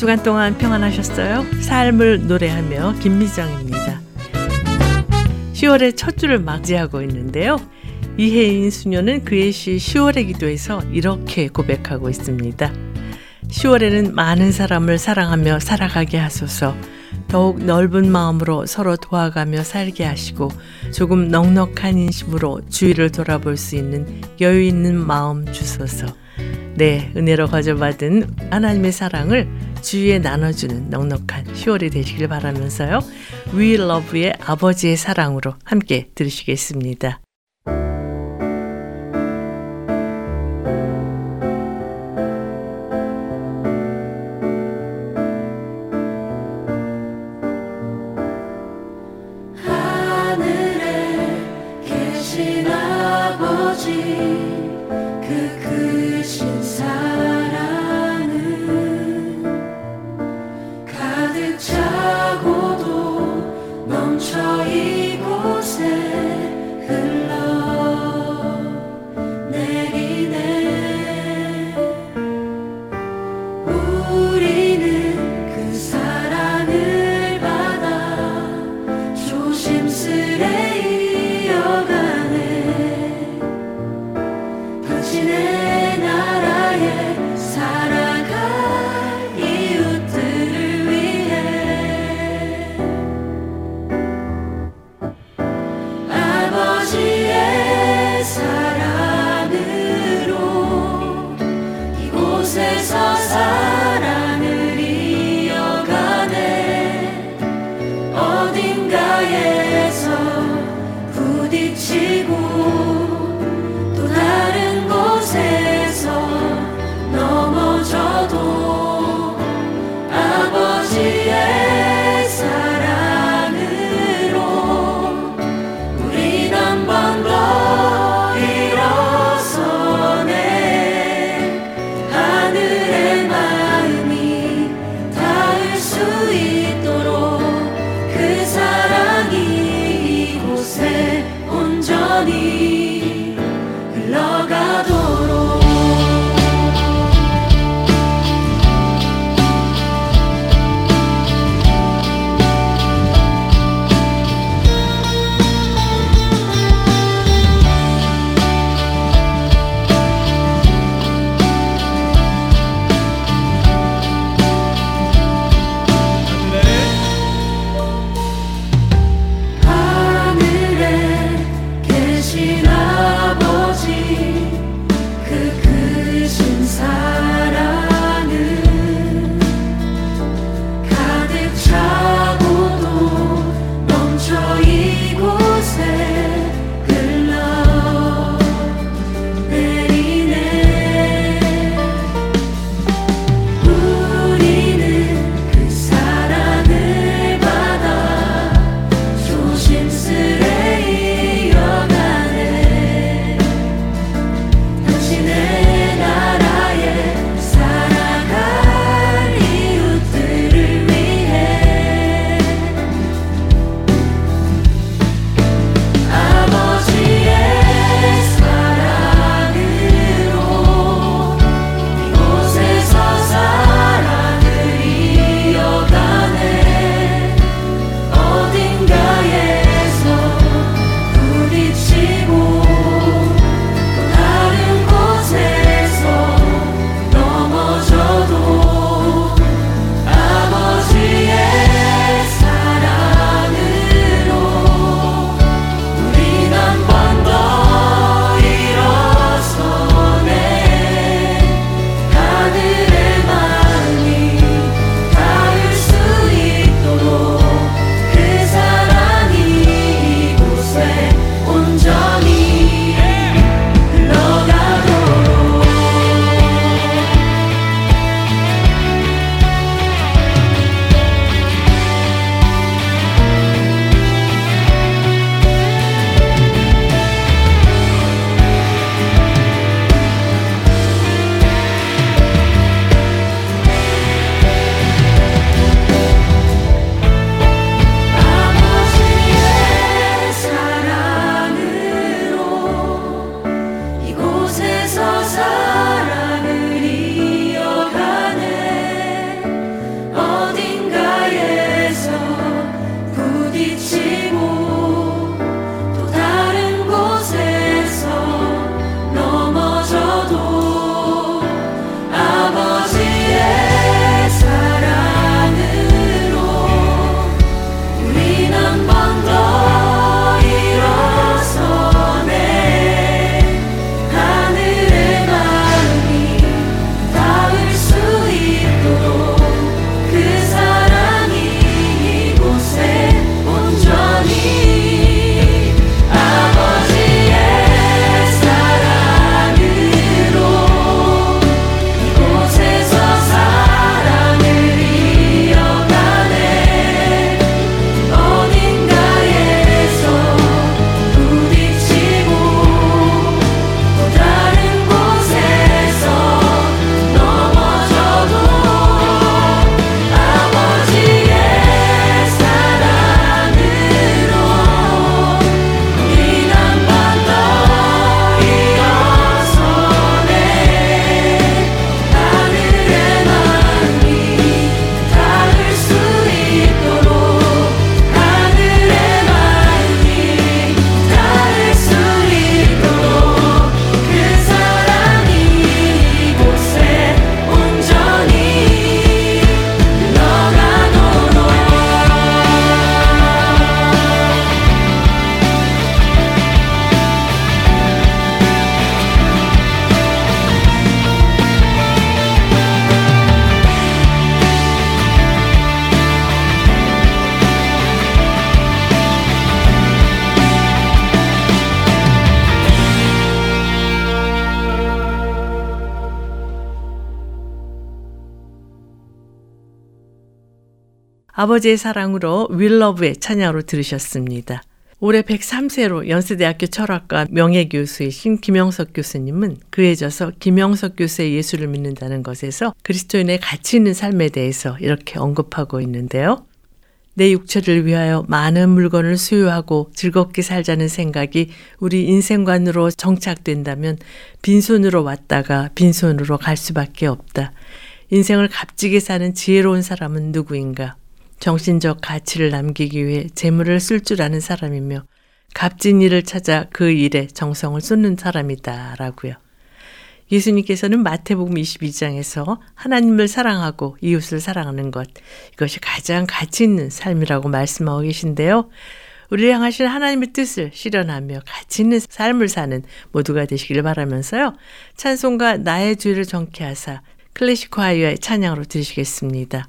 주간 동안 평안하셨어요? 삶을 노래하며 김미정입니다. 10월의 첫 주를 맞이하고 있는데요. 이혜인 수녀는 그의 시 10월의 기도에서 이렇게 고백하고 있습니다. 10월에는 많은 사람을 사랑하며 살아가게 하소서 더욱 넓은 마음으로 서로 도와가며 살게 하시고 조금 넉넉한 인심으로 주위를 돌아볼 수 있는 여유 있는 마음 주소서. 네, 은혜로 가져받은 하나님의 사랑을 주위에 나눠주는 넉넉한 10월이 되시길 바라면서요. Love의 아버지의 사랑으로 함께 들으시겠습니다. uses 아버지의 사랑으로 윌러브의 찬양으로 들으셨습니다. 올해 103세로 연세대학교 철학과 명예교수이신 김영석 교수님은 그에 져서 김영석 교수의 예수를 믿는다는 것에서 그리스도인의 가치 있는 삶에 대해서 이렇게 언급하고 있는데요. 내 육체를 위하여 많은 물건을 수요하고 즐겁게 살자는 생각이 우리 인생관으로 정착된다면 빈손으로 왔다가 빈손으로 갈 수밖에 없다. 인생을 값지게 사는 지혜로운 사람은 누구인가? 정신적 가치를 남기기 위해 재물을 쓸 줄 아는 사람이며 값진 일을 찾아 그 일에 정성을 쏟는 사람이다 라고요. 예수님께서는 마태복음 22장에서 하나님을 사랑하고 이웃을 사랑하는 것 이것이 가장 가치 있는 삶이라고 말씀하고 계신데요. 우리를 향하신 하나님의 뜻을 실현하며 가치 있는 삶을 사는 모두가 되시길 바라면서요. 찬송가 나의 주를 정케 하사 클래식 과이어의 찬양으로 드리시겠습니다.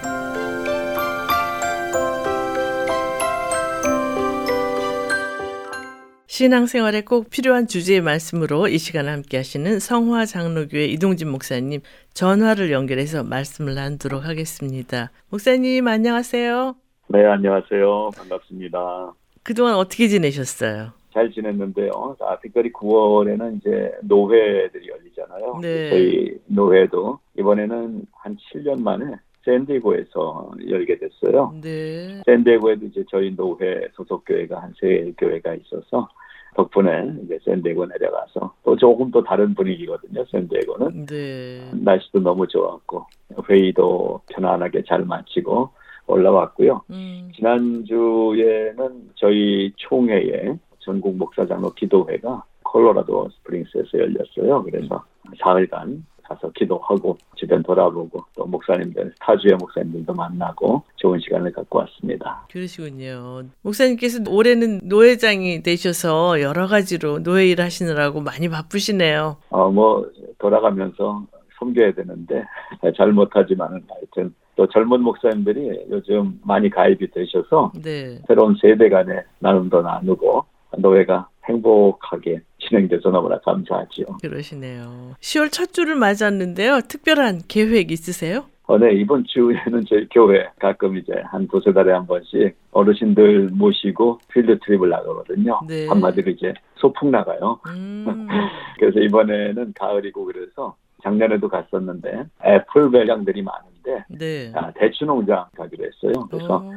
신앙생활에 꼭 필요한 주제의 말씀으로 이 시간을 함께 하시는 성화 장로교회 이동진 목사님 전화를 연결해서 말씀을 나누도록 하겠습니다. 목사님 안녕하세요. 네, 안녕하세요. 반갑습니다. 그동안 어떻게 지내셨어요? 잘 지냈는데요. 아, 특별히 9월에는 이제 노회들이 열리잖아요. 네. 저희 노회도 이번에는 한 7년 만에 샌디에고에서 열게 됐어요. 네. 샌디에고에도 이제 저희 노회 소속 교회가 한 세 교회가 있어서 덕분에 이제 샌디에고 내려가서 또 조금 또 다른 분위기거든요. 샌디에고는 네. 날씨도 너무 좋았고 회의도 편안하게 잘 마치고 올라왔고요. 음. 지난주에는 저희 총회에 전국 목사장로 기도회가 콜로라도 스프링스에서 열렸어요. 그래서 사흘간 가서 기도하고 주변 돌아보고 또 목사님들 타주의 목사님들도 만나고 좋은 시간을 갖고 왔습니다. 그러시군요. 목사님께서 올해는 노회장이 되셔서 여러 가지로 노회 일 하시느라고 많이 바쁘시네요. 어뭐 돌아가면서 섬겨야 되는데 잘 못하지만은 하여튼 또 젊은 목사님들이 요즘 많이 가입이 되셔서 네. 새로운 세대 간의 나눔도 나누고 노회가 행복하게 진행돼서 너무나 감사하지요. 그러시네요. 10월 첫 주를 맞았는데요. 특별한 계획 있으세요? 어, 네, 이번 주에는 저희 교회 가끔 이제 한 두세 달에 한 번씩 어르신들 모시고 필드 트립을 나가거든요. 네. 한마디로 이제 소풍 나가요. 음. 그래서 이번에는 가을이고 그래서 작년에도 갔었는데 애플 매장들이 많은데 네. 아, 대추 농장 가기로 했어요. 그래서 어,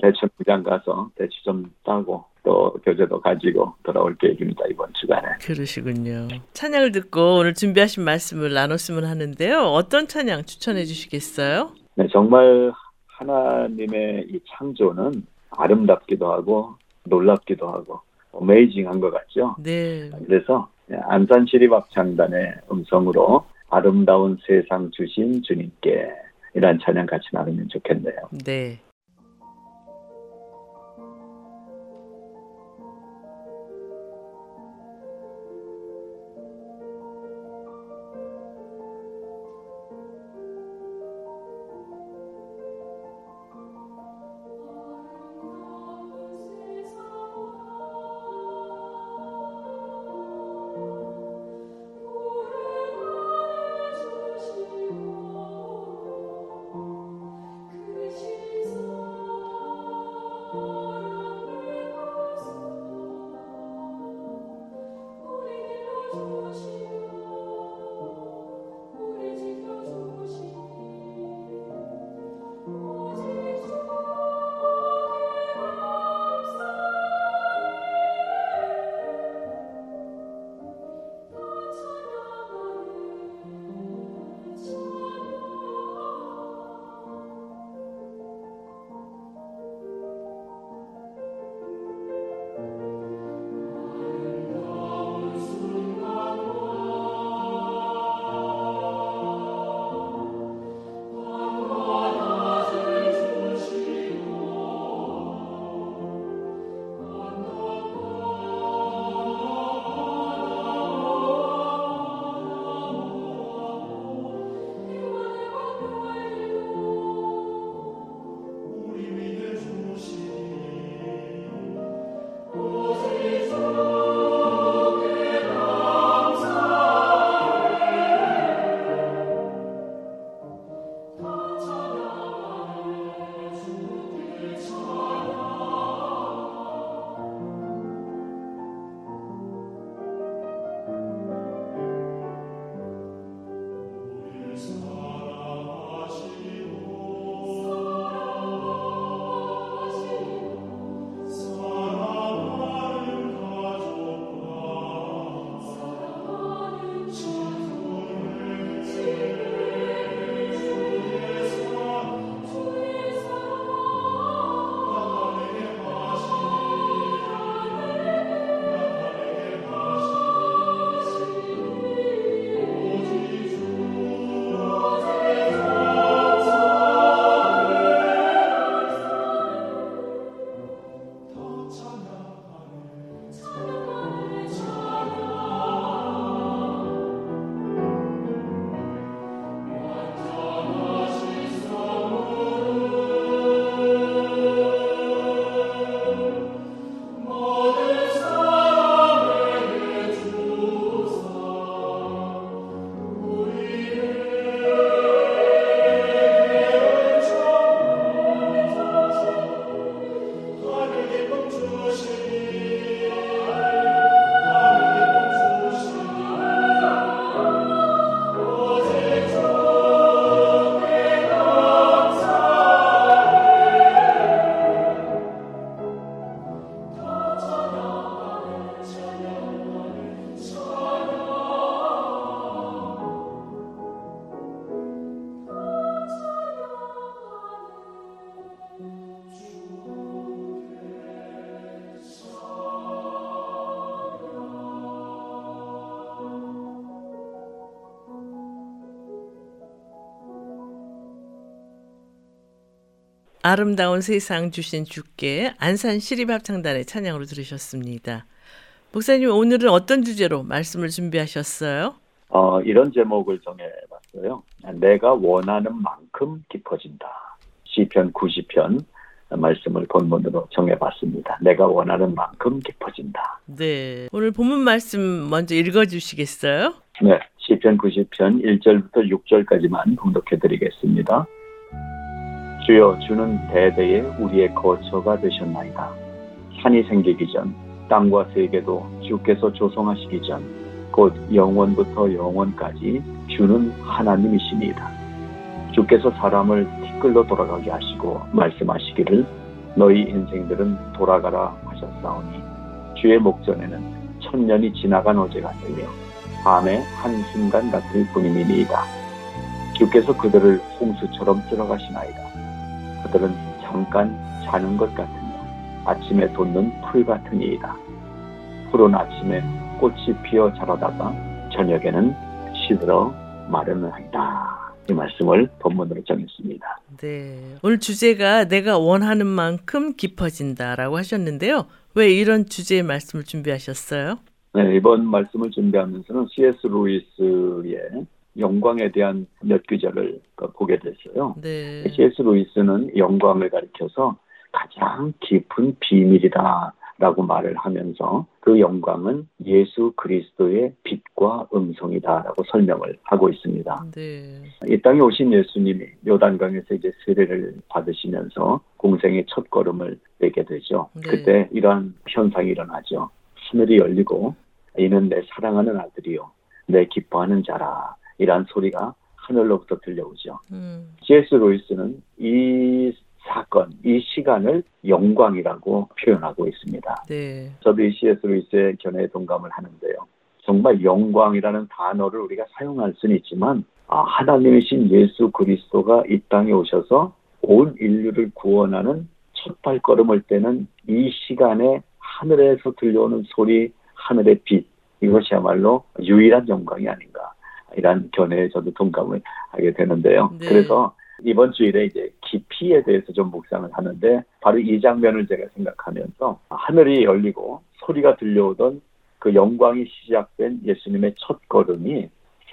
대추 농장 가서 대추 좀 따고 또 교재도 가지고 돌아올 계획입니다. 이번 주간에. 그러시군요. 찬양을 듣고 오늘 준비하신 말씀을 나눴으면 하는데요. 어떤 찬양 추천해 주시겠어요? 네, 정말 하나님의 이 창조는 아름답기도 하고 놀랍기도 하고 어메이징한 것 같죠. 네. 그래서 안산 시립악창단의 음성으로 아름다운 세상 주신 주님께 이란 찬양 같이 나누면 좋겠네요. 네. 아름다운 세상 주신 주께 안산 시립합창단의 찬양으로 들으셨습니다. 목사님 오늘은 어떤 주제로 말씀을 준비하셨어요? 어, 이런 제목을 정해봤어요. 내가 원하는 만큼 깊어진다. 시편 90편 말씀을 본문으로 정해봤습니다. 내가 원하는 만큼 깊어진다. 네. 오늘 본문 말씀 먼저 읽어주시겠어요? 네. 시편 90편 1절부터 6절까지만 봉독해드리겠습니다. 주여 주는 대대에 우리의 거처가 되셨나이다. 산이 생기기 전 땅과 세계도 주께서 조성하시기 전 곧 영원부터 영원까지 주는 하나님이시니이다. 주께서 사람을 티끌로 돌아가게 하시고 말씀하시기를 너희 인생들은 돌아가라 하셨사오니 주의 목전에는 천년이 지나간 어제 같으며 밤의 한순간 같을 뿐이니이다. 주께서 그들을 홍수처럼 쓸어가시나이다. 그들은 잠깐 자는 것 같으며 아침에 돋는 풀 같으니이다. 푸른 아침에 꽃이 피어 자라다가 저녁에는 시들어 마르는이다. 이 말씀을 본문으로 정했습니다. 네. 오늘 주제가 내가 원하는 만큼 깊어진다라고 하셨는데요. 왜 이런 주제의 말씀을 준비하셨어요? 네, 이번 말씀을 준비하면서는 C.S. 루이스의 영광에 대한 몇 구절을 보게 됐어요. 네. C.S. 루이스는 영광을 가리켜서 가장 깊은 비밀이다. 라고 말을 하면서 그 영광은 예수 그리스도의 빛과 음성이다라고 설명을 하고 있습니다. 네. 이 땅에 오신 예수님이 요단강에서 이제 세례를 받으시면서 공생의 첫 걸음을 내게 되죠. 네. 그때 이러한 현상이 일어나죠. 하늘이 열리고 이는 내 사랑하는 아들이요 내 기뻐하는 자라 이러한 소리가 하늘로부터 들려오죠. 음. C.S. 로이스는 이 사건, 이 시간을 영광이라고 표현하고 있습니다. 네. 저도 이 C.S. 루이스의 견해에 동감을 하는데요. 정말 영광이라는 단어를 우리가 사용할 수는 있지만 아, 하나님이신 예수 그리스도가 이 땅에 오셔서 온 인류를 구원하는 첫 발걸음을 떼는 이 시간에 하늘에서 들려오는 소리, 하늘의 빛 이것이야말로 유일한 영광이 아닌가 이런 견해에 저도 동감을 하게 되는데요. 네. 그래서 이번 주일에 이제 깊이에 대해서 좀 묵상을 하는데 바로 이 장면을 제가 생각하면서 하늘이 열리고 소리가 들려오던 그 영광이 시작된 예수님의 첫 걸음이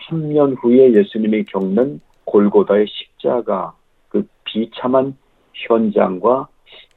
3년 후에 예수님이 겪는 골고다의 십자가 그 비참한 현장과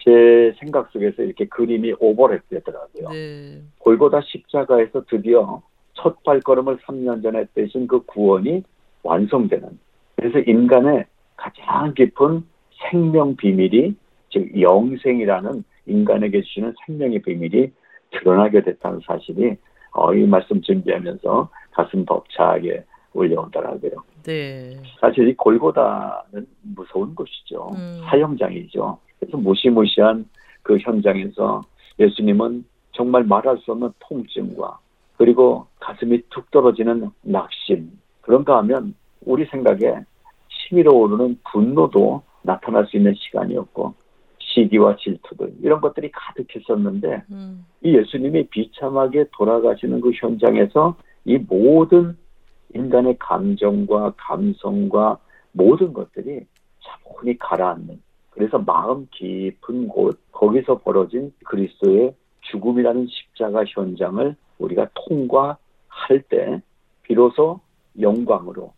제 생각 속에서 이렇게 그림이 오버랩되더라고요. 네. 골고다 십자가에서 드디어 첫 발걸음을 3년 전에 떼신 그 구원이 완성되는 그래서 인간의 가장 깊은 생명 비밀이 즉 영생이라는 인간에게 주시는 생명의 비밀이 드러나게 됐다는 사실이 어, 이 말씀 준비하면서 가슴 벅차게 올려오더라고요. 네. 사실 이 골고다는 무서운 곳이죠. 음. 사형장이죠. 그래서 무시무시한 그 현장에서 예수님은 정말 말할 수 없는 통증과 그리고 가슴이 툭 떨어지는 낙심 그런가 하면 우리 생각에 치밀어 오르는 분노도 나타날 수 있는 시간이었고 시기와 질투들 이런 것들이 가득했었는데 음. 이 예수님이 비참하게 돌아가시는 그 현장에서 이 모든 인간의 감정과 감성과 모든 것들이 차분히 가라앉는 그래서 마음 깊은 곳 거기서 벌어진 그리스도의 죽음이라는 십자가 현장을 우리가 통과할 때 비로소 영광으로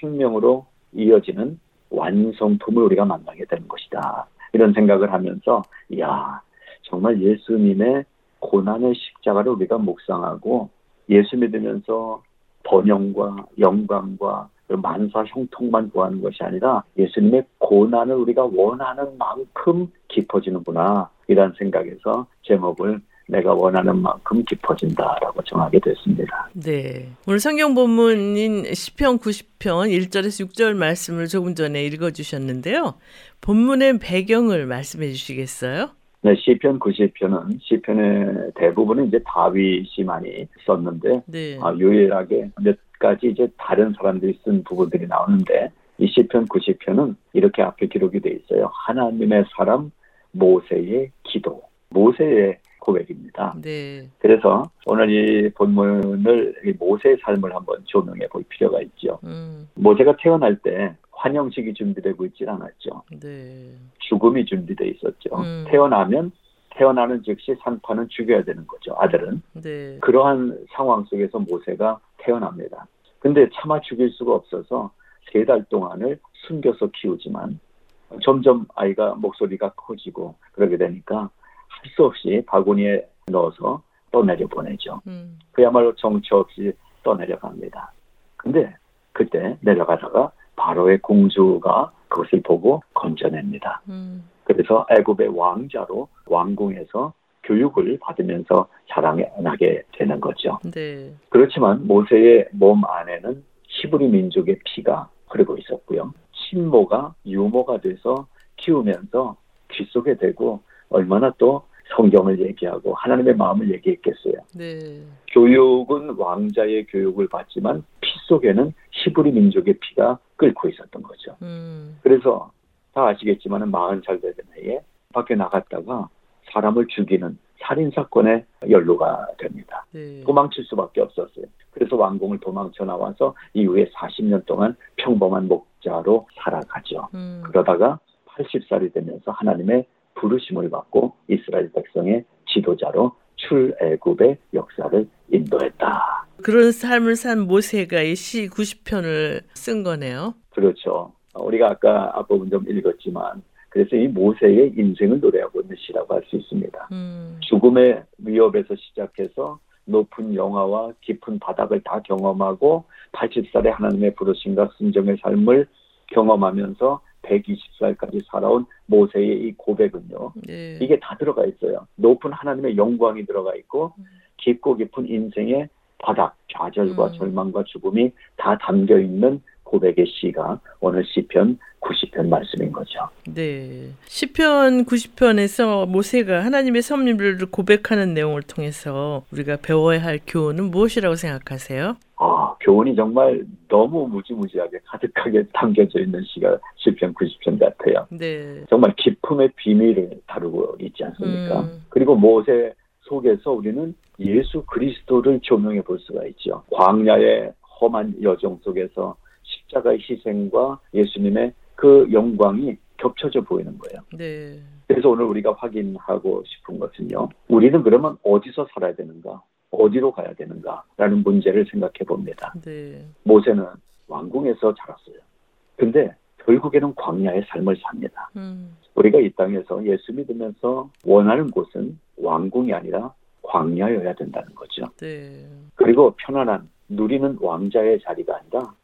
생명으로 이어지는 완성품을 우리가 만나게 되는 것이다. 이런 생각을 하면서 이야 정말 예수님의 고난의 십자가를 우리가 묵상하고 예수 믿으면서 번영과 영광과 만사 형통만 구하는 것이 아니라 예수님의 고난을 우리가 원하는 만큼 깊어지는구나 이런 생각에서 제목을 내가 원하는 만큼 깊어진다라고 정하게 됐습니다. 네. 오늘 성경 본문인 시편 90편 1절에서 6절 말씀을 조금 전에 읽어 주셨는데요. 본문의 배경을 말씀해 주시겠어요? 네, 시편 90편은 시편의 대부분은 이제 다윗이 많이 썼는데 네. 아, 유일하게 몇 가지 이제 다른 사람들이 쓴 부분들이 나오는데 이 시편 90편은 이렇게 앞에 기록이 돼 있어요. 하나님의 사람 모세의 기도. 모세의 고백입니다. 네. 그래서 오늘 이 본문을 이 모세의 삶을 한번 조명해 볼 필요가 있죠. 음. 모세가 태어날 때 환영식이 준비되고 있지 않았죠. 네. 죽음이 준비돼 있었죠. 음. 태어나면 태어나는 즉시 산파는 죽여야 되는 거죠. 아들은 네. 그러한 상황 속에서 모세가 태어납니다. 근데 차마 죽일 수가 없어서 세 달 동안을 숨겨서 키우지만 점점 아이가 목소리가 커지고 그러게 되니까 할 수 없이 바구니에 넣어서 떠내려 보내죠. 음. 그야말로 정처 없이 떠내려갑니다. 근데 그때 내려가다가 바로의 공주가 그것을 보고 건져냅니다. 음. 그래서 애굽의 왕자로 왕궁에서 교육을 받으면서 자라나게 되는 거죠. 네. 그렇지만 모세의 몸 안에는 히브리 민족의 피가 흐르고 있었고요. 친모가 유모가 돼서 키우면서 귀 속에 대고 얼마나 또 성경을 얘기하고 하나님의 마음을 얘기했겠어요. 네. 교육은 왕자의 교육을 받지만 피 속에는 히브리 민족의 피가 끓고 있었던 거죠. 음. 그래서 다 아시겠지만 마흔 살 되던 해에 밖에 나갔다가 사람을 죽이는 살인 사건에 연루가 됩니다. 네. 도망칠 수밖에 없었어요. 그래서 왕궁을 도망쳐 나와서 이후에 40년 동안 평범한 목자로 살아가죠. 음. 그러다가 80살이 되면서 하나님의 부르심을 받고 이스라엘 백성의 지도자로 출애굽의 역사를 인도했다. 그런 삶을 산 모세가 이 시 90편을 쓴 거네요. 그렇죠. 우리가 아까 앞부분 좀 읽었지만 그래서 이 모세의 인생을 노래하고 있는 시라고 할 수 있습니다. 음. 죽음의 위협에서 시작해서 높은 영화와 깊은 바닥을 다 경험하고 80살에 하나님의 부르심과 순정의 삶을 경험하면서 120살까지 살아온 모세의 이 고백은요. 네. 이게 다 들어가 있어요. 높은 하나님의 영광이 들어가 있고 깊고 깊은 인생의 바닥, 좌절과 음. 절망과 죽음이 다 담겨 있는 고백의 시가 오늘 시편 90편 말씀인 거죠. 네. 시편 90편에서 모세가 하나님의 섭리를 고백하는 내용을 통해서 우리가 배워야 할 교훈은 무엇이라고 생각하세요? 아, 교훈이 정말 너무 무지무지하게 가득하게 담겨져 있는 시가 시편 90편 같아요. 네. 정말 기품의 비밀을 다루고 있지 않습니까? 음. 그리고 모세 속에서 우리는 예수 그리스도를 조명해 볼 수가 있죠. 광야의 험한 여정 속에서 십자가의 희생과 예수님의 그 영광이 겹쳐져 보이는 거예요. 네. 그래서 오늘 우리가 확인하고 싶은 것은요. 우리는 그러면 어디서 살아야 되는가? 어디로 가야 되는가라는 문제를 생각해 봅니다. 네. 모세는 왕궁에서 자랐어요. 근데 결국에는 광야의 삶을 삽니다. 음. 우리가 이 땅에서 예수 믿으면서 원하는 곳은 왕궁이 아니라 광야여야 된다는 거죠. 네. 그리고 편안한 누리는 왕자의 자리가 아니라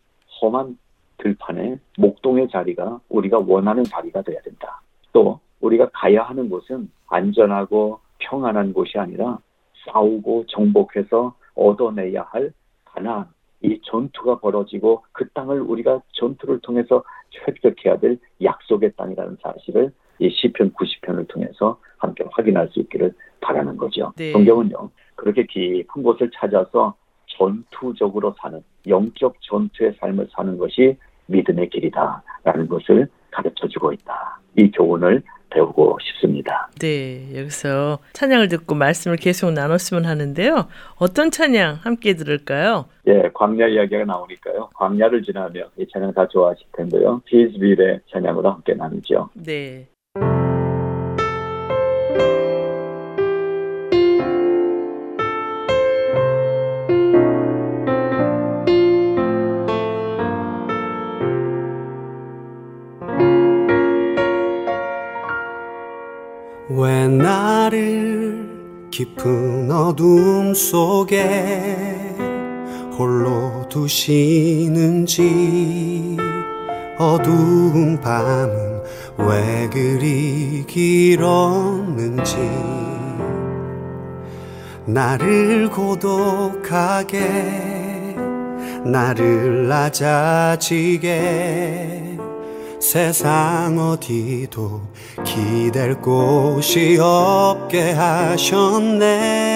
험한 들판에 목동의 자리가 우리가 원하는 자리가 돼야 된다. 또 우리가 가야 하는 곳은 안전하고 평안한 곳이 아니라 싸우고 정복해서 얻어내야 할 가나안 이 전투가 벌어지고 그 땅을 우리가 전투를 통해서 획득해야 될 약속의 땅이라는 사실을 이 시편 90편을 통해서 함께 확인할 수 있기를 바라는 거죠. 네. 성경은요 그렇게 깊은 곳을 찾아서 전투적으로 사는 영적 전투의 삶을 사는 것이 믿음의 길이다라는 것을 가르쳐 주고 있다. 이 교훈을 배우고 싶습니다. 네. 여기서 찬양을 듣고 말씀을 계속 나눴으면 하는데요. 어떤 찬양 함께 들을까요? 예, 광야 이야기가 나오니까요. 광야를 지나며 이 찬양 다 좋아하실 텐데요. 히즈빌의 찬양으로 함께 나누죠. 네. 어둠 속에 홀로 두시는지 어두운 밤은 왜 그리 길었는지 나를 고독하게 나를 낮아지게 세상 어디도 기댈 곳이 없게 하셨네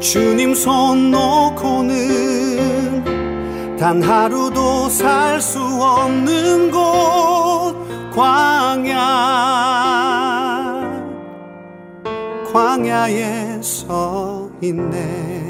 주님 손 놓고는 단 하루도 살 수 없는 곳 광야. 광야에 서 있네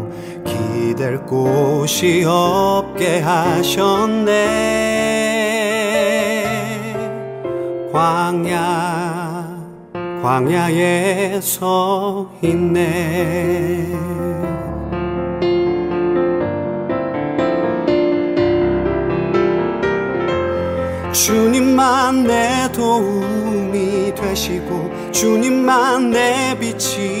기댈 곳이 없게 하셨네. 광야 광야에 서 있네. 주님만 내 도움이 되시고 주님만 내 빛이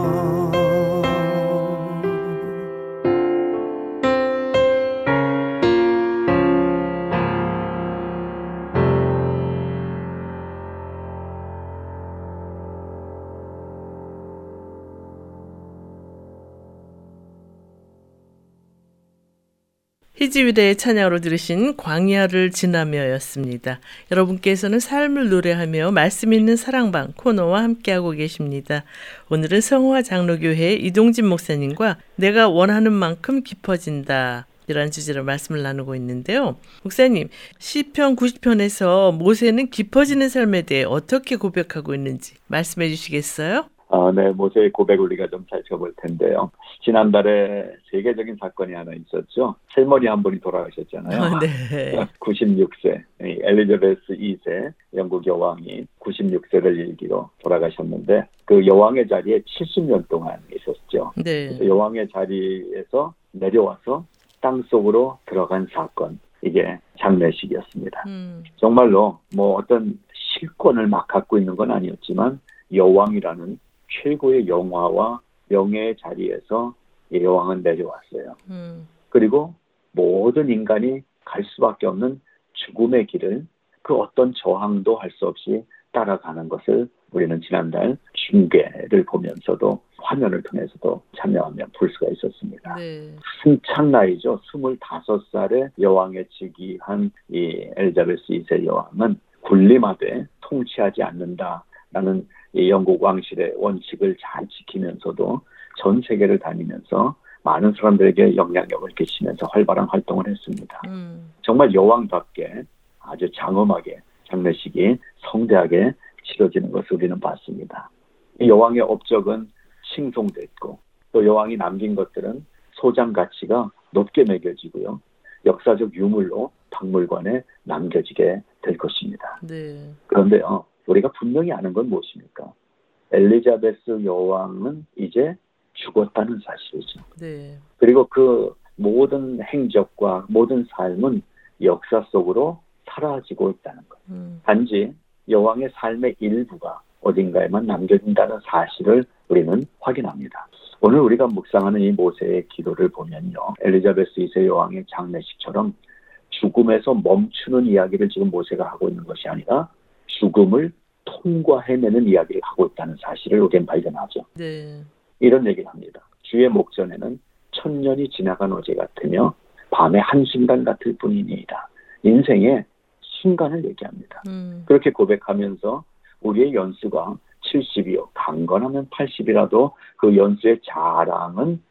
희지위대의 찬양으로 들으신 광야를 지나며였습니다. 여러분께서는 삶을 노래하며 말씀 있는 사랑방 코너와 함께하고 계십니다. 오늘은 성화 장로교회 이동진 목사님과 내가 원하는 만큼 깊어진다. 이라는 주제로 말씀을 나누고 있는데요. 목사님, 시편 90편에서 모세는 깊어지는 삶에 대해 어떻게 고백하고 있는지 말씀해 주시겠어요? 아, 네, 모세의 고백을 우리가 좀 살펴볼 텐데요. 지난달에 세계적인 사건이 하나 있었죠. 할머니 한 분이 돌아가셨잖아요. 아, 네. 96세, 엘리자베스 2세 영국 여왕이 96세를 일기로 돌아가셨는데 그 여왕의 자리에 70년 동안 있었죠. 네. 여왕의 자리에서 내려와서 땅 속으로 들어간 사건. 이게 장례식이었습니다. 음, 정말로 뭐 어떤 실권을 막 갖고 있는 건 아니었지만 여왕이라는 최고의 영화와 명예의 자리에서 이 여왕은 내려왔어요. 음, 그리고 모든 인간이 갈 수밖에 없는 죽음의 길을 그 어떤 저항도 할 수 없이 따라가는 것을 우리는 지난달 중계를 보면서도 화면을 통해서도 참여하며 볼 수가 있었습니다. 네. 한참 나이죠. 25살에 여왕에 즉위한 이 엘자베스 2세 여왕은 군림하되 통치하지 않는다라는 이 영국 왕실의 원칙을 잘 지키면서도 전 세계를 다니면서 많은 사람들에게 영향력을 끼치면서 활발한 활동을 했습니다. 음. 정말 여왕답게 아주 장엄하게 장례식이 성대하게 치러지는 것을 우리는 봤습니다. 이 여왕의 업적은 칭송됐고 또 여왕이 남긴 것들은 소장 가치가 높게 매겨지고요. 역사적 유물로 박물관에 남겨지게 될 것입니다. 네. 그런데요, 우리가 분명히 아는 건 무엇입니까? 엘리자베스 여왕은 이제 죽었다는 사실이죠. 네. 그리고 그 모든 행적과 모든 삶은 역사 속으로 사라지고 있다는 것. 음. 단지 여왕의 삶의 일부가 어딘가에만 남겨진다는 사실을 우리는 확인합니다. 오늘 우리가 묵상하는 이 모세의 기도를 보면요. 엘리자베스 2세 여왕의 장례식처럼 죽음에서 멈추는 이야기를 지금 모세가 하고 있는 것이 아니라 죽음을 통과해내는 이야기를 하고 있다는 사실을 우리는 발견하죠. 네. 이런 얘기를 합니다. 주의 목전에는 천년이 지나간 어제 같으며 밤의 한순간 같을 뿐이니이다. 인생의 순간을 얘기합니다. 음. 그렇게 고백하면서 우리의 연수가 70이요. 강건하면 80이라도 그 연수의 자랑은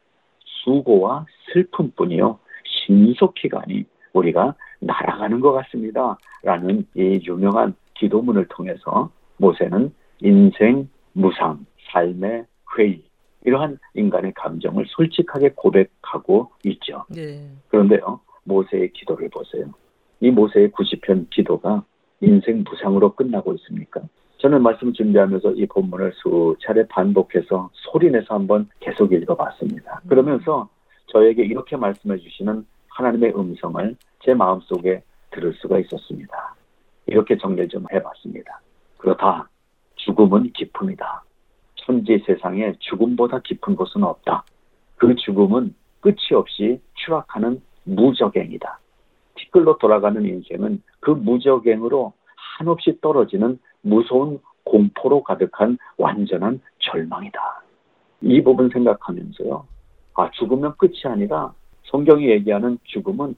수고와 슬픔뿐이요. 신속히 가니 우리가 날아가는 것 같습니다. 라는 이 유명한 기도문을 통해서 모세는 인생, 무상, 삶의 회의, 이러한 인간의 감정을 솔직하게 고백하고 있죠. 네. 그런데요, 모세의 기도를 보세요. 이 모세의 90편 기도가 인생 무상으로 끝나고 있습니까? 저는 말씀 준비하면서 이 본문을 수차례 반복해서 소리내서 한번 계속 읽어봤습니다. 그러면서 저에게 이렇게 말씀해 주시는 하나님의 음성을 제 마음속에 들을 수가 있었습니다. 이렇게 정리를 좀 해봤습니다. 그렇다. 죽음은 기쁨이다. 천지 세상에 죽음보다 깊은 곳은 없다. 그 죽음은 끝이 없이 추락하는 무적행이다. 티끌로 돌아가는 인생은 그 무적행으로 한없이 떨어지는 무서운 공포로 가득한 완전한 절망이다. 이 부분 생각하면서요. 아, 죽으면 끝이 아니라 성경이 얘기하는 죽음은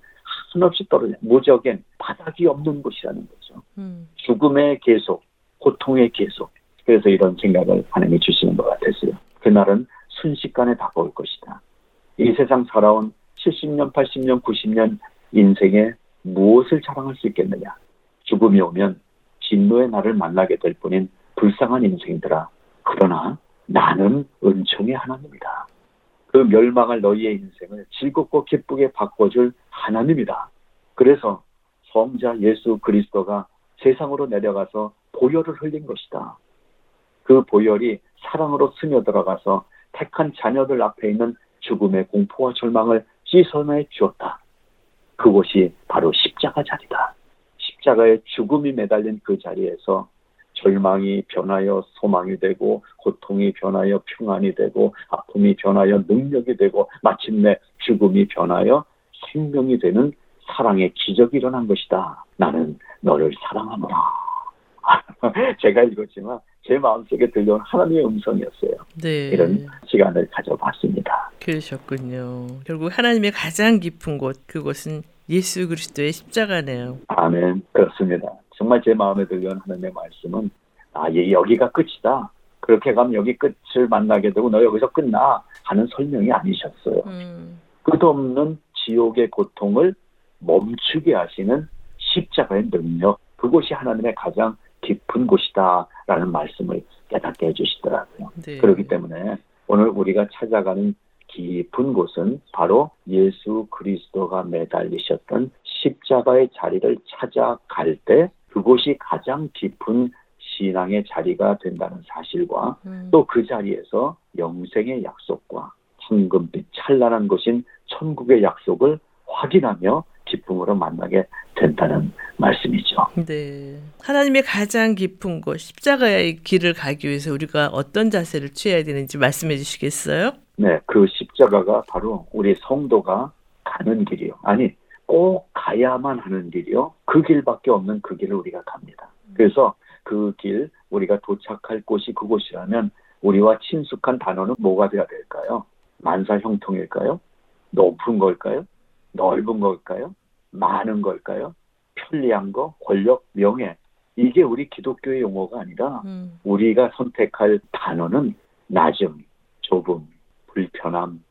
한없이 떨어지는 무적행, 바닥이 없는 곳이라는 거죠. 음. 죽음의 계속, 고통의 계속. 그래서 이런 생각을 하나님이 주시는 것 같았어요. 그날은 순식간에 다가올 것이다. 이 세상 살아온 70년, 80년, 90년 인생에 무엇을 자랑할 수 있겠느냐? 죽음이 오면 진노의 날을 만나게 될 뿐인 불쌍한 인생들아. 그러나 나는 은총의 하나님이다. 그 멸망할 너희의 인생을 즐겁고 기쁘게 바꿔줄 하나님이다. 그래서 성자 예수 그리스도가 세상으로 내려가서 보혈을 흘린 것이다. 그 보혈이 사랑으로 스며들어가서 택한 자녀들 앞에 있는 죽음의 공포와 절망을 씻어내 주었다. 그곳이 바로 십자가 자리다. 십자가에 죽음이 매달린 그 자리에서 절망이 변하여 소망이 되고 고통이 변하여 평안이 되고 아픔이 변하여 능력이 되고 마침내 죽음이 변하여 생명이 되는 사랑의 기적이 일어난 것이다. 나는 너를 사랑하노라. 제가 읽었지만 제 마음속에 들려온 하나님의 음성이었어요. 네. 이런 시간을 가져봤습니다. 그러셨군요. 결국 하나님의 가장 깊은 곳, 그곳은 예수 그리스도의 십자가네요. 아멘. 그렇습니다. 정말 제 마음에 들려온 하나님의 말씀은 아, 예, 여기가 끝이다. 그렇게 가면 여기 끝을 만나게 되고 너 여기서 끝나 하는 설명이 아니셨어요. 음. 끝없는 지옥의 고통을 멈추게 하시는 십자가의 능력, 그곳이 하나님의 가장 깊은 곳이다라는 말씀을 깨닫게 해주시더라고요. 네. 그렇기 때문에 오늘 우리가 찾아가는 깊은 곳은 바로 예수 그리스도가 매달리셨던 십자가의 자리를 찾아갈 때 그곳이 가장 깊은 신앙의 자리가 된다는 사실과 음. 또그 자리에서 영생의 약속과 황금빛 찬란한 곳인 천국의 약속을 확인하며 기쁨으로 만나게 된다는 말씀이죠. 네. 하나님의 가장 깊은 곳, 십자가의 길을 가기 위해서 우리가 어떤 자세를 취해야 되는지 말씀해 주시겠어요? 네, 그 십자가가 바로 우리 성도가 가는 길이요. 아니, 꼭 가야만 하는 길이요. 그 길밖에 없는 그 길을 우리가 갑니다. 그래서 그 길, 우리가 도착할 곳이 그곳이라면 우리와 친숙한 단어는 뭐가 돼야 될까요? 만사 형통일까요? 높은 걸까요? 넓은 걸까요? 많은 걸까요? 편리한 거, 권력, 명예. 이게 우리 기독교의 용어가 아니라 음. 우리가 선택할 단어는 낮음, 좁음, 불편함,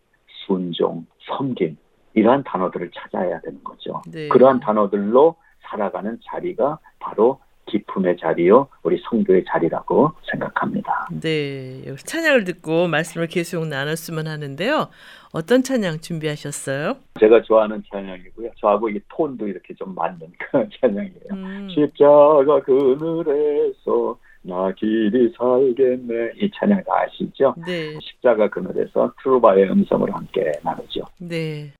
순종, 섬김 이러한 단어들을 찾아야 되는 거죠. 네. 그러한 단어들로 살아가는 자리가 바로 기품의 자리요, 우리 성도의 자리라고 생각합니다. 네, 찬양을 듣고 말씀을 계속 나눴으면 하는데요. 어떤 찬양 준비하셨어요? 제가 좋아하는 찬양이고요. 저하고 이 톤도 이렇게 좀 맞는 그런 찬양이에요. 음, 십자가 그늘에서 나 길이 살겠네. 이 찬양 다 아시죠? 네, 십자가 그늘에서 트루바의 음성을 함께 나누죠. 네.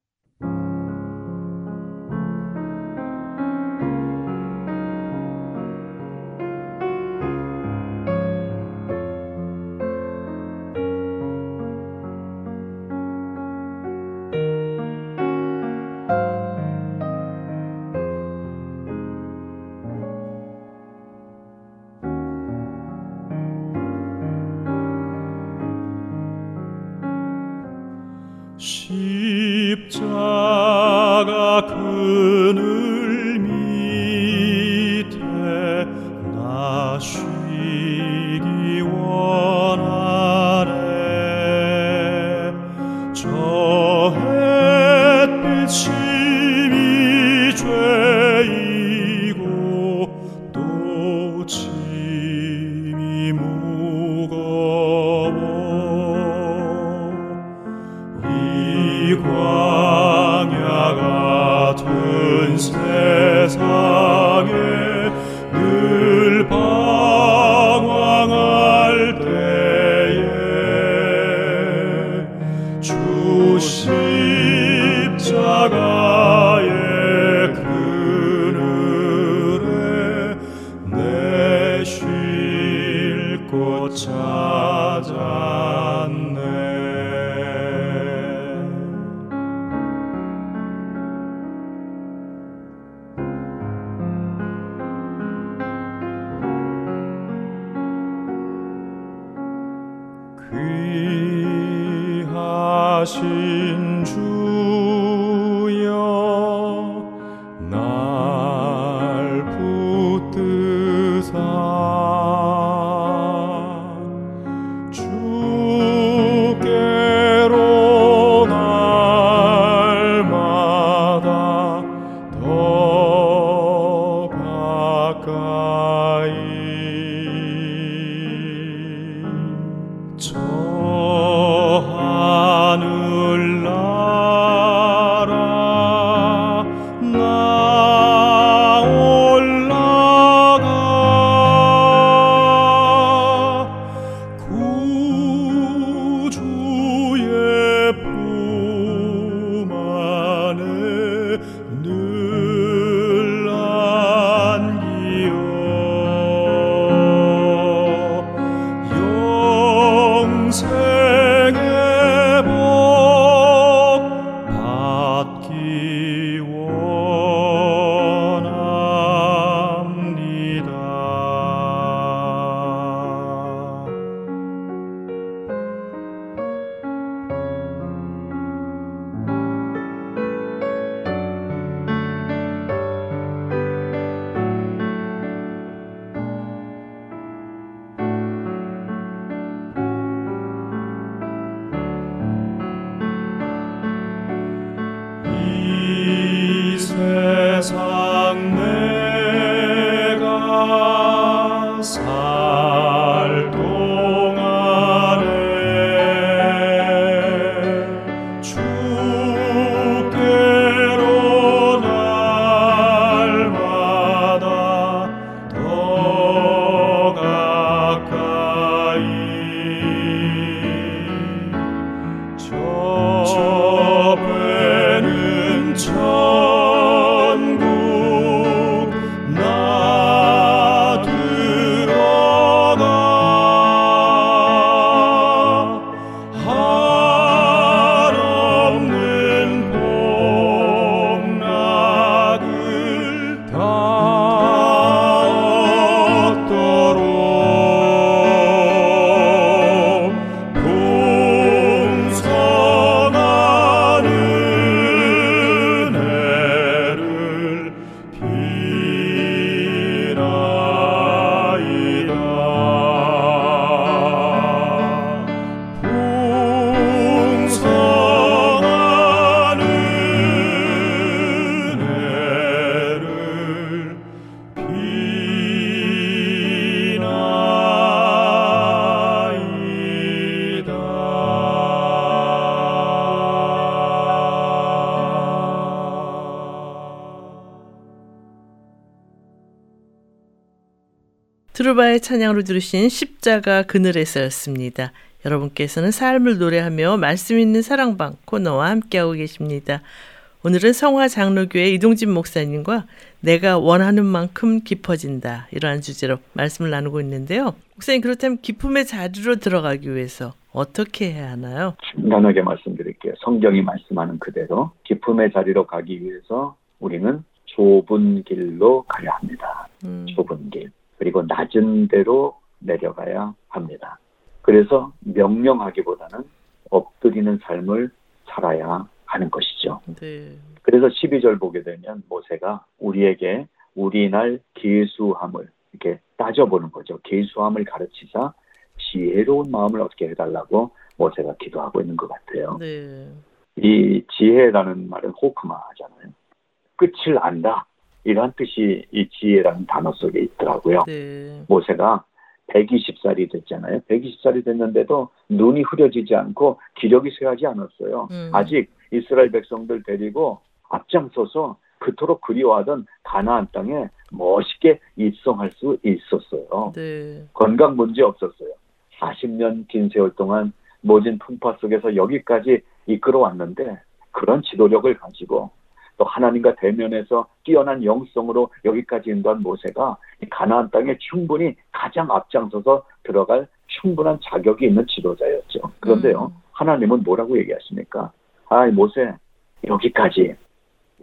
트루바의 찬양으로 들으신 십자가 그늘에서였습니다. 여러분께서는 삶을 노래하며 말씀 있는 사랑방 코너와 함께하고 계십니다. 오늘은 성화 장로교회 이동진 목사님과 내가 원하는 만큼 깊어진다 이러한 주제로 말씀을 나누고 있는데요. 목사님 그렇다면 기쁨의 자리로 들어가기 위해서 어떻게 해야 하나요? 간단하게 말씀드릴게요. 성경이 말씀하는 그대로 기쁨의 자리로 가기 위해서 우리는 좁은 길로 가야 합니다. 음. 좁은 길. 그리고 낮은 데로 내려가야 합니다. 그래서 명령하기보다는 엎드리는 삶을 살아야 하는 것이죠. 네. 그래서 12절 보게 되면 모세가 우리에게 우리날 계수함을 이렇게 따져보는 거죠. 계수함을 가르치자 지혜로운 마음을 어떻게 해달라고 모세가 기도하고 있는 것 같아요. 네. 이 지혜라는 말은 호크마잖아요. 끝을 안다. 이런 뜻이 이 지혜라는 단어 속에 있더라고요. 네. 모세가 120살이 됐잖아요. 120살이 됐는데도 눈이 흐려지지 않고 기력이 쇠하지 않았어요. 음. 아직 이스라엘 백성들 데리고 앞장서서 그토록 그리워하던 가나안 땅에 멋있게 입성할 수 있었어요. 네. 건강 문제 없었어요. 40년 긴 세월 동안 모진 풍파 속에서 여기까지 이끌어왔는데 그런 지도력을 가지고 또 하나님과 대면해서 뛰어난 영성으로 여기까지 인도한 모세가 가나안 땅에 충분히 가장 앞장서서 들어갈 충분한 자격이 있는 지도자였죠. 그런데요, 음. 하나님은 뭐라고 얘기하십니까? 아, 모세 여기까지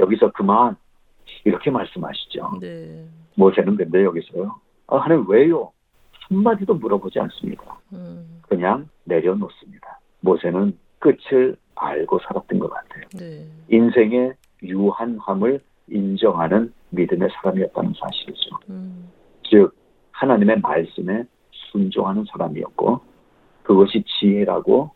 여기서 그만 이렇게 말씀하시죠. 네. 모세는 근데 여기서요. 아, 하나님 왜요? 한마디도 물어보지 않습니다. 음. 그냥 내려놓습니다. 모세는 끝을 알고 살았던 것 같아요. 네. 인생의 유한함을 인정하는 믿음의 사람이었다는 사실이죠. 음. 즉 하나님의 말씀에 순종하는 사람이었고 그것이 지혜라고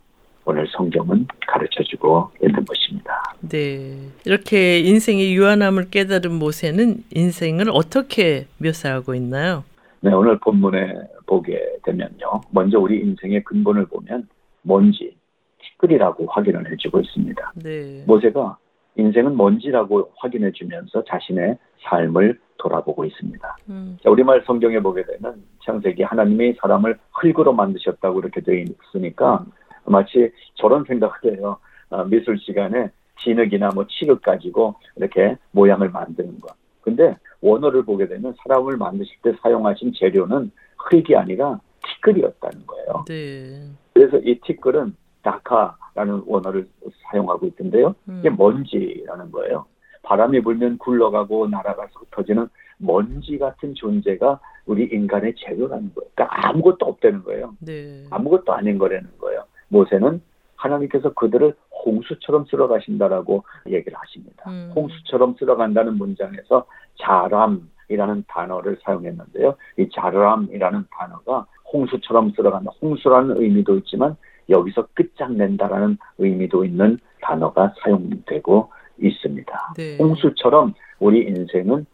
오늘 성경은 가르쳐주고 있는 것입니다. 네. 이렇게 인생의 유한함을 깨달은 모세는 인생을 어떻게 묘사하고 있나요? 네, 오늘 본문에 보게 되면요. 먼저 우리 인생의 근본을 보면 뭔지 티끌이라고 확인을 해주고 있습니다. 네. 모세가 인생은 뭔지라고 확인해 주면서 자신의 삶을 돌아보고 있습니다. 음. 자, 우리말 성경에 보게 되면 창세기 하나님이 사람을 흙으로 만드셨다고 이렇게 되어 있으니까 음. 마치 저런 생각을 해요. 어, 미술 시간에 진흙이나 뭐 칠흑 가지고 이렇게 모양을 만드는 거. 근데 원어를 보게 되면 사람을 만드실 때 사용하신 재료는 흙이 아니라 티끌이었다는 거예요. 네. 그래서 이 티끌은 다카라는 원어를 사용하고 있던데요. 이게 음. 먼지라는 거예요. 바람이 불면 굴러가고 날아가서 흩어지는 먼지 같은 존재가 우리 인간의 재료라는 거예요. 그러니까 아무것도 없다는 거예요. 네. 아무것도 아닌 거라는 거예요. 모세는 하나님께서 그들을 홍수처럼 쓸어가신다라고 얘기를 하십니다. 음. 홍수처럼 쓸어간다는 문장에서 자람이라는 단어를 사용했는데요. 이 자람이라는 단어가 홍수처럼 쓸어간다. 홍수라는 의미도 있지만 여기서 끝장낸다라는 의미도 있는 단어가 사용되고 있습니다. 네. 홍수처럼 우리 인생은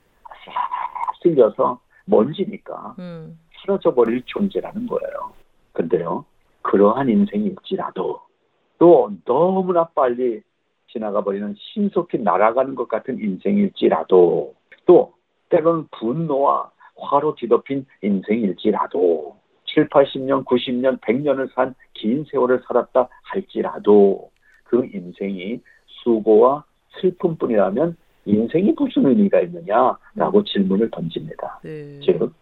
싹 쓸려서 먼지니까 음. 사라져 버릴 존재라는 거예요. 근데요, 그러한 인생일지라도 또 너무나 빨리 지나가 버리는 신속히 날아가는 것 같은 인생일지라도 또 때로는 분노와 화로 뒤덮인 인생일지라도 7, 80년, 90년, 100년을 산 긴 세월을 살았다 할지라도 그 인생이 수고와 슬픔뿐이라면 인생이 무슨 의미가 있느냐라고 질문을 던집니다. 네. 즉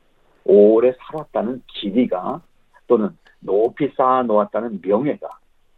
오래 살았다는 길이가 또는 높이 쌓아 놓았다는 명예가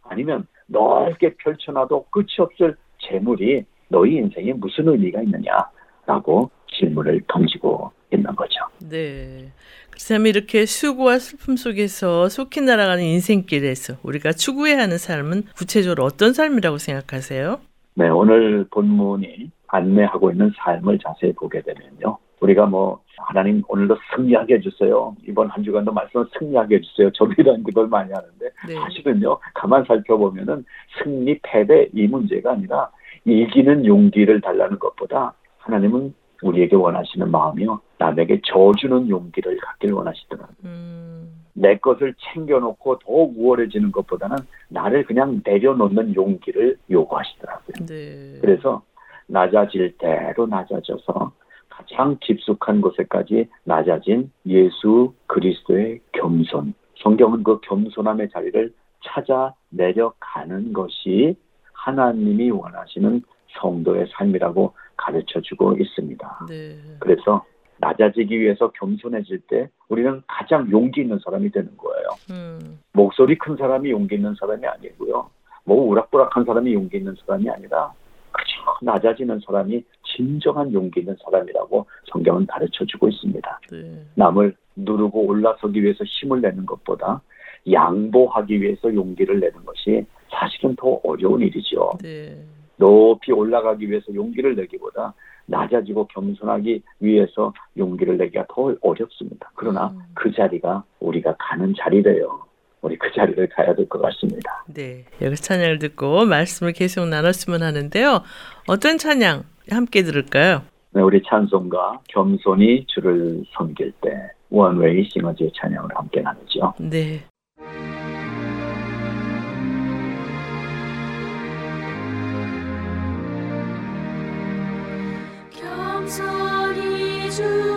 아니면 넓게 펼쳐놔도 끝이 없을 재물이 너희 인생에 무슨 의미가 있느냐라고 질문을 던지고 있는 거죠. 네. 그렇다면 이렇게 수고와 슬픔 속에서 속히 날아가는 인생길에서 우리가 추구해야 하는 삶은 구체적으로 어떤 삶이라고 생각하세요? 네, 오늘 본문이 안내하고 있는 삶을 자세히 보게 되면요. 우리가 뭐 하나님 오늘도 승리하게 해주세요. 이번 한 주간도 말씀 승리하게 해주세요. 이런 기도를 많이 하는데 네. 사실은요. 가만 살펴보면은 승리 패배 이 문제가 아니라 이기는 용기를 달라는 것보다 하나님은 우리에게 원하시는 마음이요. 남에게 져주는 용기를 갖길 원하시더라고요. 음, 내 것을 챙겨놓고 더 우월해지는 것보다는 나를 그냥 내려놓는 용기를 요구하시더라고요. 네. 그래서 낮아질 대로 낮아져서 가장 깊숙한 곳에까지 낮아진 예수 그리스도의 겸손. 성경은 그 겸손함의 자리를 찾아 내려가는 것이 하나님이 원하시는 성도의 삶이라고 가르쳐 주고 있습니다. 네. 그래서 낮아지기 위해서 겸손해질 때 우리는 가장 용기 있는 사람이 되는 거예요. 음, 목소리 큰 사람이 용기 있는 사람이 아니고요. 뭐 우락부락한 사람이 용기 있는 사람이 아니라 그저 낮아지는 사람이 진정한 용기 있는 사람이라고 성경은 가르쳐 주고 있습니다. 네. 남을 누르고 올라서기 위해서 힘을 내는 것보다 양보하기 위해서 용기를 내는 것이 사실은 더 어려운 일이죠. 네. 높이 올라가기 위해서 용기를 내기보다 낮아지고 겸손하기 위해서 용기를 내기가 더 어렵습니다. 그러나 음. 그 자리가 우리가 가는 자리래요. 우리 그 자리를 가야 될 것 같습니다. 네. 여기서 찬양을 듣고 말씀을 계속 나눴으면 하는데요. 어떤 찬양 함께 들을까요? 네, 우리 찬송가 겸손히 주를 섬길 때 원웨이 싱어즈의 찬양을 함께 나누죠. 네. 겸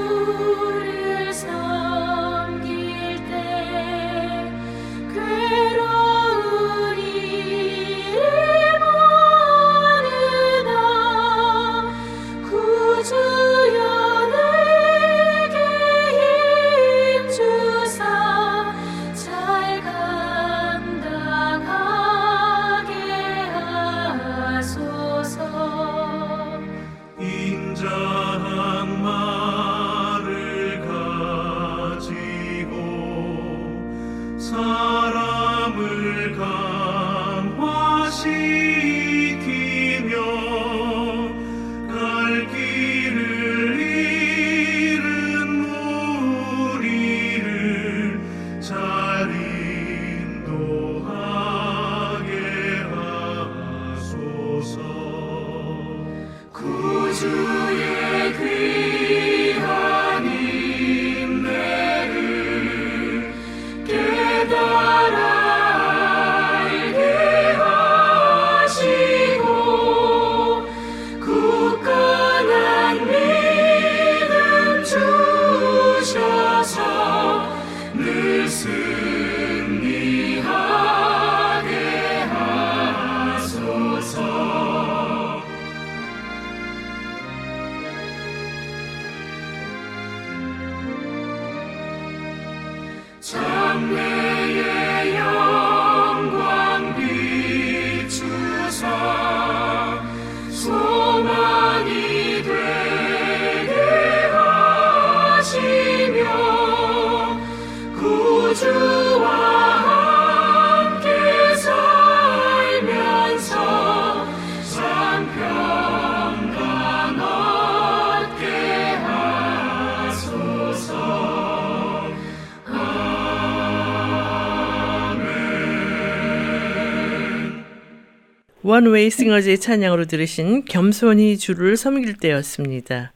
원웨이 싱어즈의 찬양으로 들으신 겸손히 주를 섬길 때였습니다.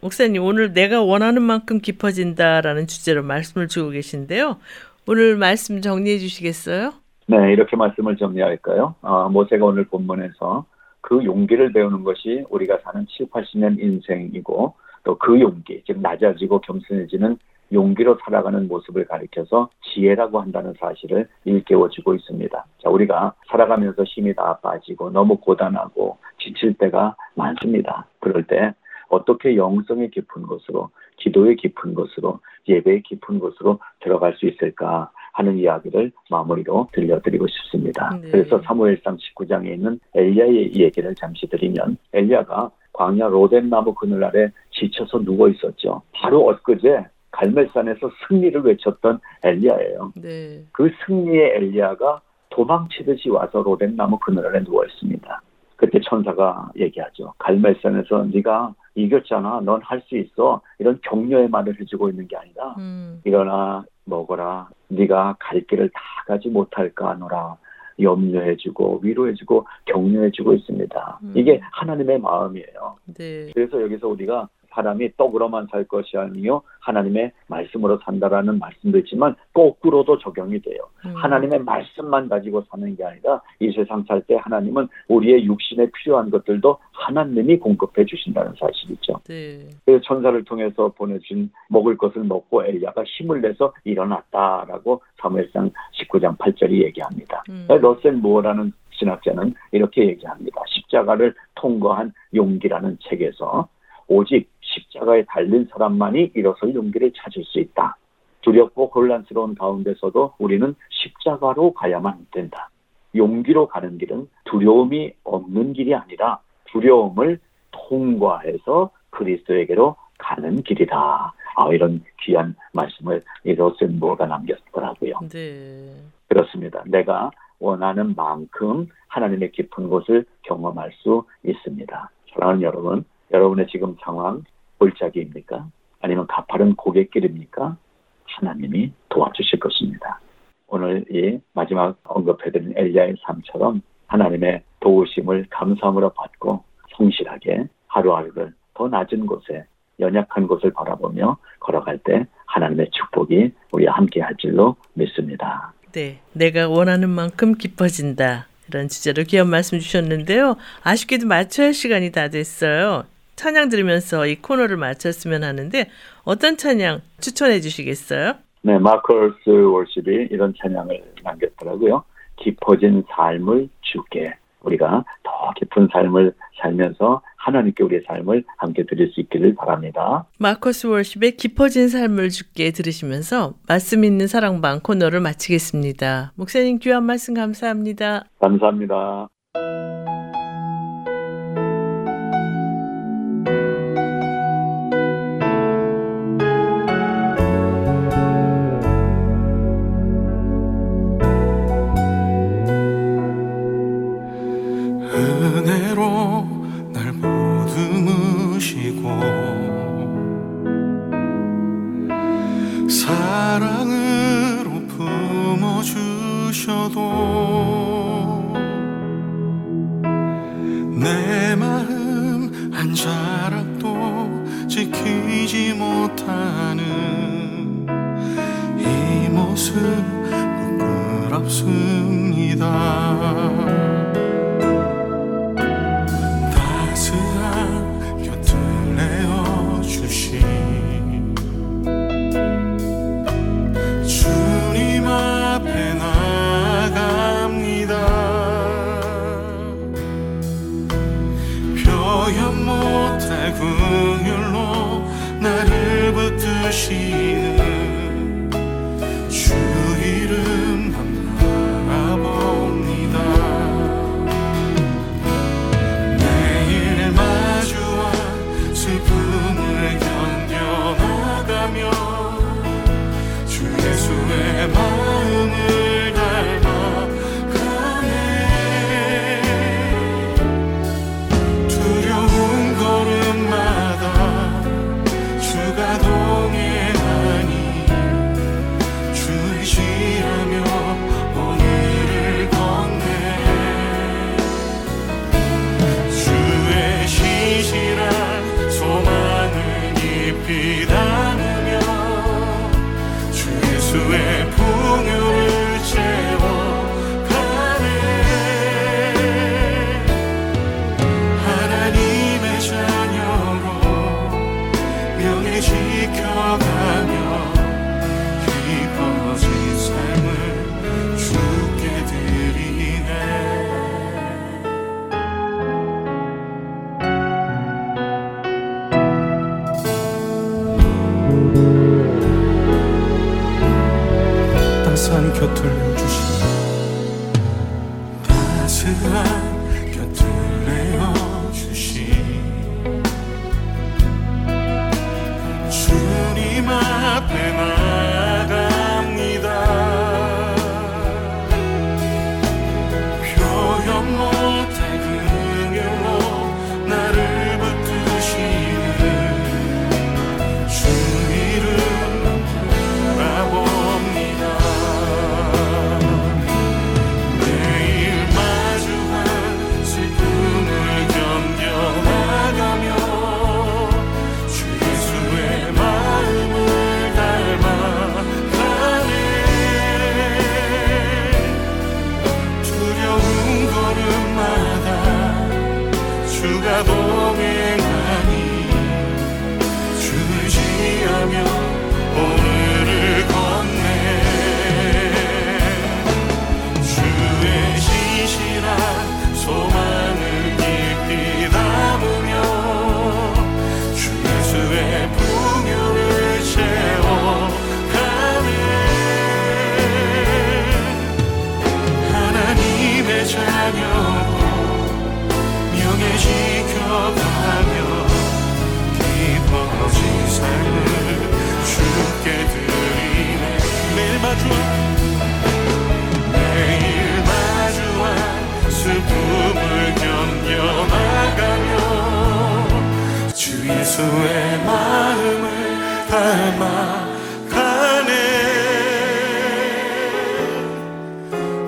목사님, 오늘 내가 원하는 만큼 깊어진다라는 주제로 말씀을 주고 계신데요. 오늘 말씀 정리해 주시겠어요? 네, 이렇게 말씀을 정리할까요? 아, 모세가 오늘 본문에서 그 용기를 배우는 것이 우리가 사는 7, 80년 인생이고 또 그 용기, 즉 낮아지고 겸손해지는 용기로 살아가는 모습을 가리켜서 지혜라고 한다는 사실을 일깨워주고 있습니다. 자, 우리가 살아가면서 힘이 다 빠지고 너무 고단하고 지칠 때가 많습니다. 그럴 때 어떻게 영성의 깊은 곳으로, 기도의 깊은 곳으로, 예배의 깊은 곳으로 들어갈 수 있을까 하는 이야기를 마무리로 들려드리고 싶습니다. 네. 그래서 사무엘상 19장에 있는 엘리야의 얘기를 잠시 드리면 엘리야가 광야 로덴 나무 그늘 아래 지쳐서 누워 있었죠. 바로 엊그제 갈멜산에서 승리를 외쳤던 엘리야예요. 네. 그 승리의 엘리야가 도망치듯이 와서 로덴나무 그늘 아래 누워 있습니다. 그때 천사가 얘기하죠. 갈멜산에서 네가 이겼잖아. 넌 할 수 있어. 이런 격려의 말을 해주고 있는 게 아니라 음. 일어나 먹어라. 네가 갈 길을 다 가지 못할까 하노라. 염려해주고 위로해주고 격려해주고 있습니다. 음. 이게 하나님의 마음이에요. 네. 그래서 여기서 우리가 사람이 떡으로만 살 것이 아니요 하나님의 말씀으로 산다라는 말씀도 있지만 거꾸로도 적용이 돼요. 음. 하나님의 말씀만 가지고 사는 게 아니라 이 세상 살 때 하나님은 우리의 육신에 필요한 것들도 하나님이 공급해 주신다는 사실이죠. 네. 그래서 천사를 통해서 보내준 먹을 것을 먹고 엘리야가 힘을 내서 일어났다라고 사무엘상 19장 8절이 얘기합니다. 음. 러셀 무어라는 신학자는 이렇게 얘기합니다. 십자가를 통과한 용기라는 책에서 오직 십자가에 달린 사람만이 일어설 용기를 찾을 수 있다. 두렵고 혼란스러운 가운데서도 우리는 십자가로 가야만 된다. 용기로 가는 길은 두려움이 없는 길이 아니라 두려움을 통과해서 그리스도에게로 가는 길이다. 아, 이런 귀한 말씀을 이 로센보가 남겼더라고요. 네. 그렇습니다. 내가 원하는 만큼 하나님의 깊은 곳을 경험할 수 있습니다. 사랑하는 여러분, 여러분의 지금 상황 골짜기입니까? 아니면 가파른 고갯길입니까? 하나님이 도와주실 것입니다. 오늘 이 마지막 언급해드린 엘리야의 삶처럼 하나님의 도우심을 감사함으로 받고 성실하게 하루하루를 더 낮은 곳에 연약한 곳을 바라보며 걸어갈 때 하나님의 축복이 우리와 함께 할 줄로 믿습니다. 네. 내가 원하는 만큼 기뻐진다. 이런 주제로 귀한 말씀 주셨는데요. 아쉽게도 마쳐야 할 시간이 다 됐어요. 찬양 들으면서 이 코너를 마쳤으면 하는데 어떤 찬양 추천해 주시겠어요? 네, 마커스 월십이 이런 찬양을 남겼더라고요. 깊어진 삶을 주게. 우리가 더 깊은 삶을 살면서 하나님께 우리의 삶을 함께 드릴 수 있기를 바랍니다. 마커스 월십의 깊어진 삶을 주께 들으시면서 말씀 있는 사랑방 코너를 마치겠습니다. 목사님 귀한 말씀 감사합니다. 감사합니다. 닮아가네.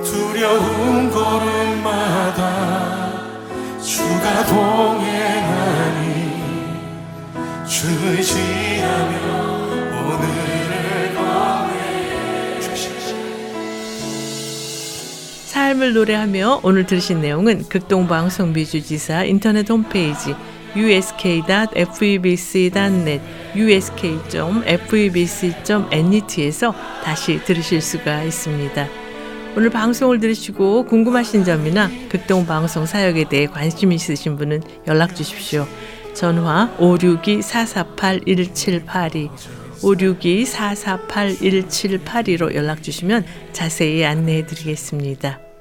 두려운 걸음마다 주가 동행하니 주 의지하며 오늘을 건네. 주시옵소서 삶을 노래하며 오늘 들으신 내용은 극동방송 미주지사 인터넷 홈페이지 usk.febc.net usk.febc.net에서 다시 들으실 수가 있습니다. 오늘 방송을 들으시고 궁금하신 점이나 극동 방송 사역에 대해 관심 있으신 분은 연락 주십시오. 전화 562-448-1782 562-448-1782로 연락 주시면 자세히 안내해 드리겠습니다.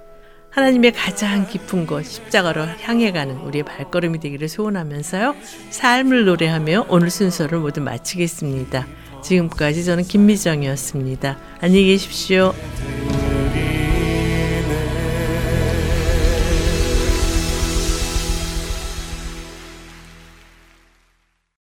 하나님의 가장 깊은 곳 십자가로 향해 가는 우리의 발걸음이 되기를 소원하면서요. 삶을 노래하며 오늘 순서를 모두 마치겠습니다. 지금까지 저는 김미정이었습니다. 안녕히 계십시오.